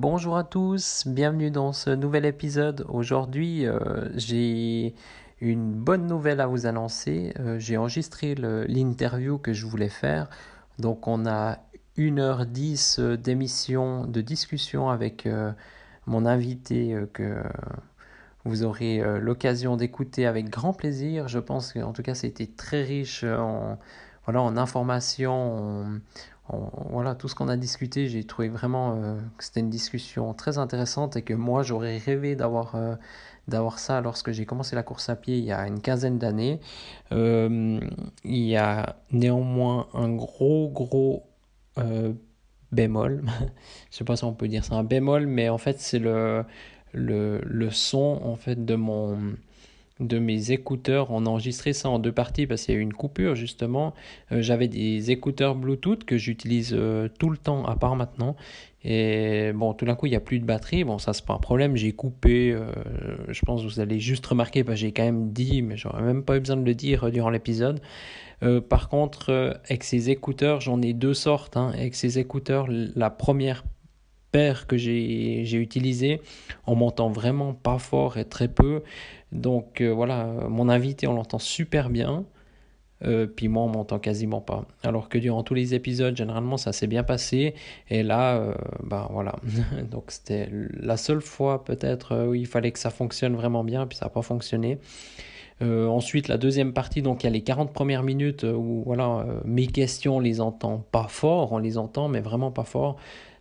Bonjour à tous, bienvenue dans ce nouvel épisode. Aujourd'hui, euh, j'ai une bonne nouvelle à vous annoncer. Euh, j'ai enregistré l'interview que je voulais faire. Donc on a 1h10 euh, d'émission, de discussion avec mon invité que vous aurez l'occasion d'écouter avec grand plaisir. Je pense qu'en tout cas, c'était très riche en, voilà, en informations, voilà, tout ce qu'on a discuté. J'ai trouvé vraiment que c'était une discussion très intéressante et que moi, j'aurais rêvé d'avoir d'avoir ça lorsque j'ai commencé la course à pied il y a une quinzaine d'années. il y a néanmoins un gros, gros euh, bémol. Je sais pas si on peut dire ça un bémol, mais en fait c'est le, le, le, son en fait de mon de mes écouteurs. On a enregistré ça en deux parties parce qu'il y a eu une coupure justement. Euh, j'avais des écouteurs Bluetooth que j'utilise euh, tout le temps à part maintenant. Et bon, tout d'un coup, il n'y a plus de batterie. Bon, ça, c'est pas un problème. J'ai coupé. je pense que vous allez juste remarquer, que j'ai quand même dit, mais j'aurais même pas eu besoin de le dire durant l'épisode. Euh, par contre, euh, avec ces écouteurs, j'en ai deux sortes. Hein. Avec ces écouteurs, la première paire que j'ai utilisée, on m'entend vraiment pas fort et très peu. Donc euh, voilà, mon invité, on l'entend super bien. puis moi, on m'entend quasiment pas. Alors que durant tous les épisodes, généralement, ça s'est bien passé. Et là, ben voilà. Donc c'était la seule fois peut-être où il fallait que ça fonctionne vraiment bien, puis ça n'a pas fonctionné. Euh, ensuite, la deuxième partie, donc il y a les 40 premières minutes euh, où voilà, euh, mes questions, on les entend pas fort, on les entend, mais vraiment pas fort.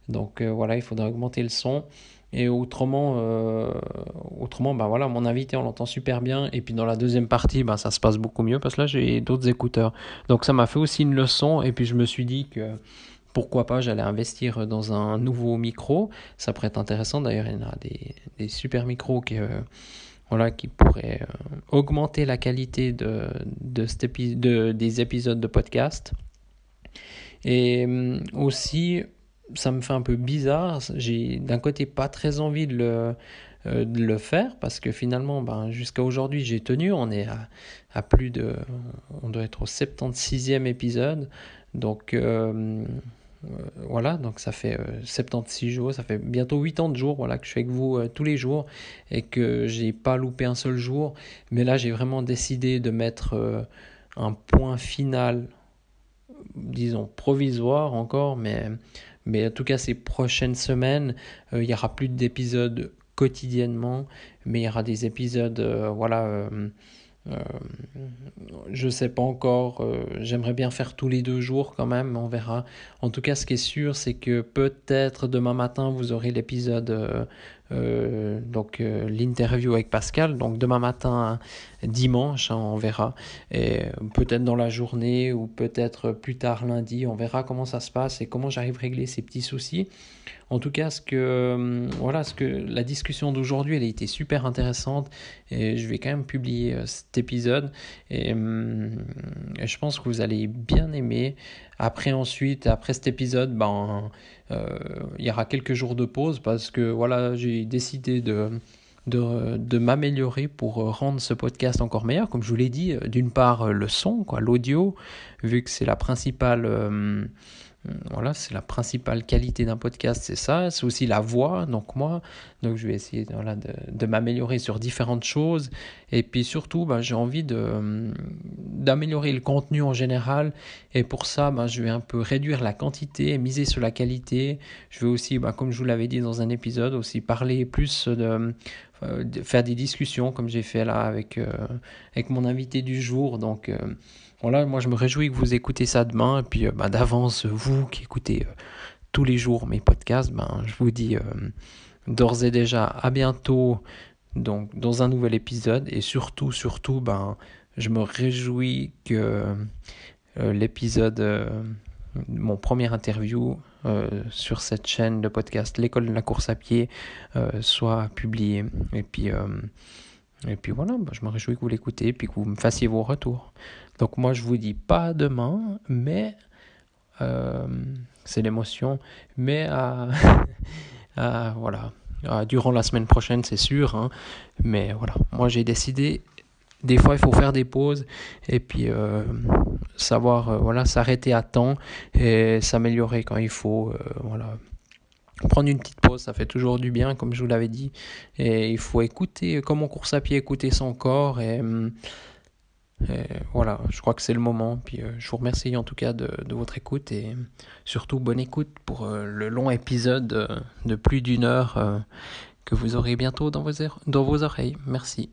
Donc voilà, il faudrait augmenter le son. Et autrement, autrement ben voilà, mon invité, on l'entend super bien. Et puis dans la deuxième partie, ben, ça se passe beaucoup mieux parce que là, j'ai d'autres écouteurs. Donc ça m'a fait aussi une leçon. Et puis je me suis dit que pourquoi pas, j'allais investir dans un nouveau micro. Ça pourrait être intéressant. D'ailleurs, il y en a des, des super micros qui voilà, qui euh, augmenter la qualité de, de, des épisodes de podcast. Et euh, aussi, ça me fait un peu bizarre. J'ai d'un côté pas très envie de le, euh, de le faire parce que finalement, ben, jusqu'à aujourd'hui, j'ai tenu. On est à, plus de. On doit être au 76e épisode. Donc. Euh, voilà, donc ça fait 76 euh, jours, ça fait bientôt 80 jours voilà, que je suis avec vous euh, tous les jours et que j'ai pas loupé un seul jour. Mais là, j'ai vraiment décidé de mettre un point final, disons provisoire encore, mais, mais en tout cas ces prochaines semaines, il y aura plus d'épisodes quotidiennement, mais il y aura des épisodes, voilà euh, je sais pas encore. Euh, j'aimerais bien faire tous les deux jours quand même. On verra. En tout cas, ce qui est sûr, c'est que peut-être demain matin, vous aurez l'épisode euh, euh, donc euh, l'interview avec Pascal. Donc demain matin, dimanche, hein, on verra. Et peut-être dans la journée ou peut-être plus tard lundi, on verra comment ça se passe et comment j'arrive à régler ces petits soucis. En tout cas, ce que euh, voilà, ce que la discussion d'aujourd'hui, elle a été super intéressante et je vais quand même publier cet épisode et, je pense que vous allez bien aimer. Après ensuite, après cet épisode, ben euh, il y aura quelques jours de pause parce que voilà, j'ai décidé de, de, de m'améliorer pour rendre ce podcast encore meilleur. Comme je vous l'ai dit, euh, d'une part le son, quoi, l'audio, vu que c'est la principale euh, voilà, c'est la principale qualité d'un podcast, c'est ça. C'est aussi la voix, donc moi. Donc je vais essayer de, m'améliorer sur différentes choses. Et puis surtout, ben, j'ai envie d'améliorer le contenu en général. Et pour ça, ben, je vais un peu réduire la quantité et miser sur la qualité. Je vais aussi, ben, comme je vous l'avais dit dans un épisode, aussi parler plus de, faire des discussions comme j'ai fait là avec, euh, avec mon invité du jour. Donc euh, voilà, moi je me réjouis que vous écoutez ça demain. Et puis ben, d'avance, vous qui écoutez tous les jours mes podcasts, ben, je vous dis d'ores et déjà à bientôt donc, dans un nouvel épisode. Et surtout, surtout, ben, je me réjouis que l'épisode mon premier interview sur cette chaîne de podcast L'école de la course à pied soit publié. Et puis, et puis voilà, bah, je me réjouis que vous l'écoutez et puis que vous me fassiez vos retours. Donc moi je vous dis pas demain, mais c'est l'émotion, mais voilà, durant la semaine prochaine c'est sûr, hein. mais voilà, moi j'ai décidé des fois, il faut faire des pauses et puis euh, savoir euh, voilà, s'arrêter à temps et s'améliorer quand il faut. Euh, voilà. Prendre une petite pause, ça fait toujours du bien, comme je vous l'avais dit. Et il faut écouter, comme on course à pied, écouter son corps. Et, voilà, je crois que c'est le moment. Puis je vous remercie en tout cas de, votre écoute et surtout bonne écoute pour le long épisode de plus d'une heure que vous aurez bientôt dans vos, dans vos oreilles. Merci.